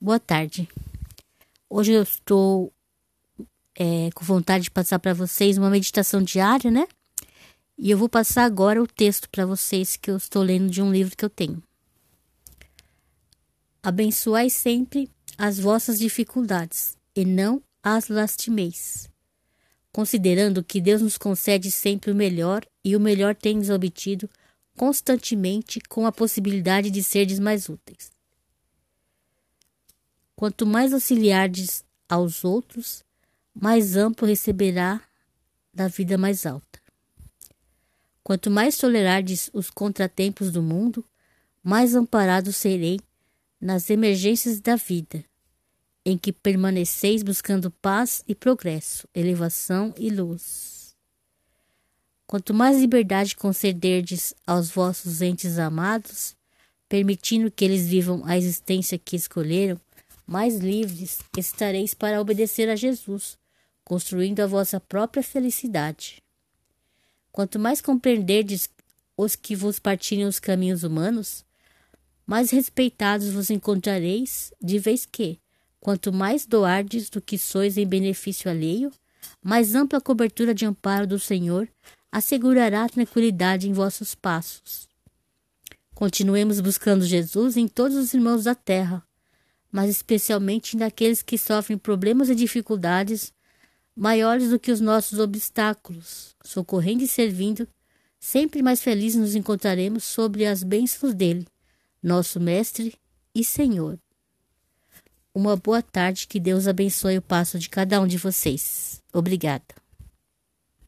Boa tarde. Hoje eu estou é, com vontade de passar para vocês uma meditação diária, né? E eu vou passar agora o texto para vocês que eu estou lendo de um livro que eu tenho. Abençoai sempre as vossas dificuldades e não as lastimeis, considerando que Deus nos concede sempre o melhor e o melhor tendes obtido constantemente com a possibilidade de serdes mais úteis. Quanto mais auxiliardes aos outros, mais amplo receberá da vida mais alta. Quanto mais tolerardes os contratempos do mundo, mais amparado serei nas emergências da vida, em que permaneceis buscando paz e progresso, elevação e luz. Quanto mais liberdade concederdes aos vossos entes amados, permitindo que eles vivam a existência que escolheram, mais livres estareis para obedecer a Jesus, construindo a vossa própria felicidade. Quanto mais compreenderdes os que vos partilham os caminhos humanos, mais respeitados vos encontrareis, de vez que, quanto mais doardes do que sois em benefício alheio, mais ampla cobertura de amparo do Senhor assegurará tranquilidade em vossos passos. Continuemos buscando Jesus em todos os irmãos da terra, mas especialmente naqueles que sofrem problemas e dificuldades maiores do que os nossos obstáculos, socorrendo e servindo, sempre mais felizes nos encontraremos sobre as bênçãos dele, nosso Mestre e Senhor. Uma boa tarde, que Deus abençoe o passo de cada um de vocês. Obrigada.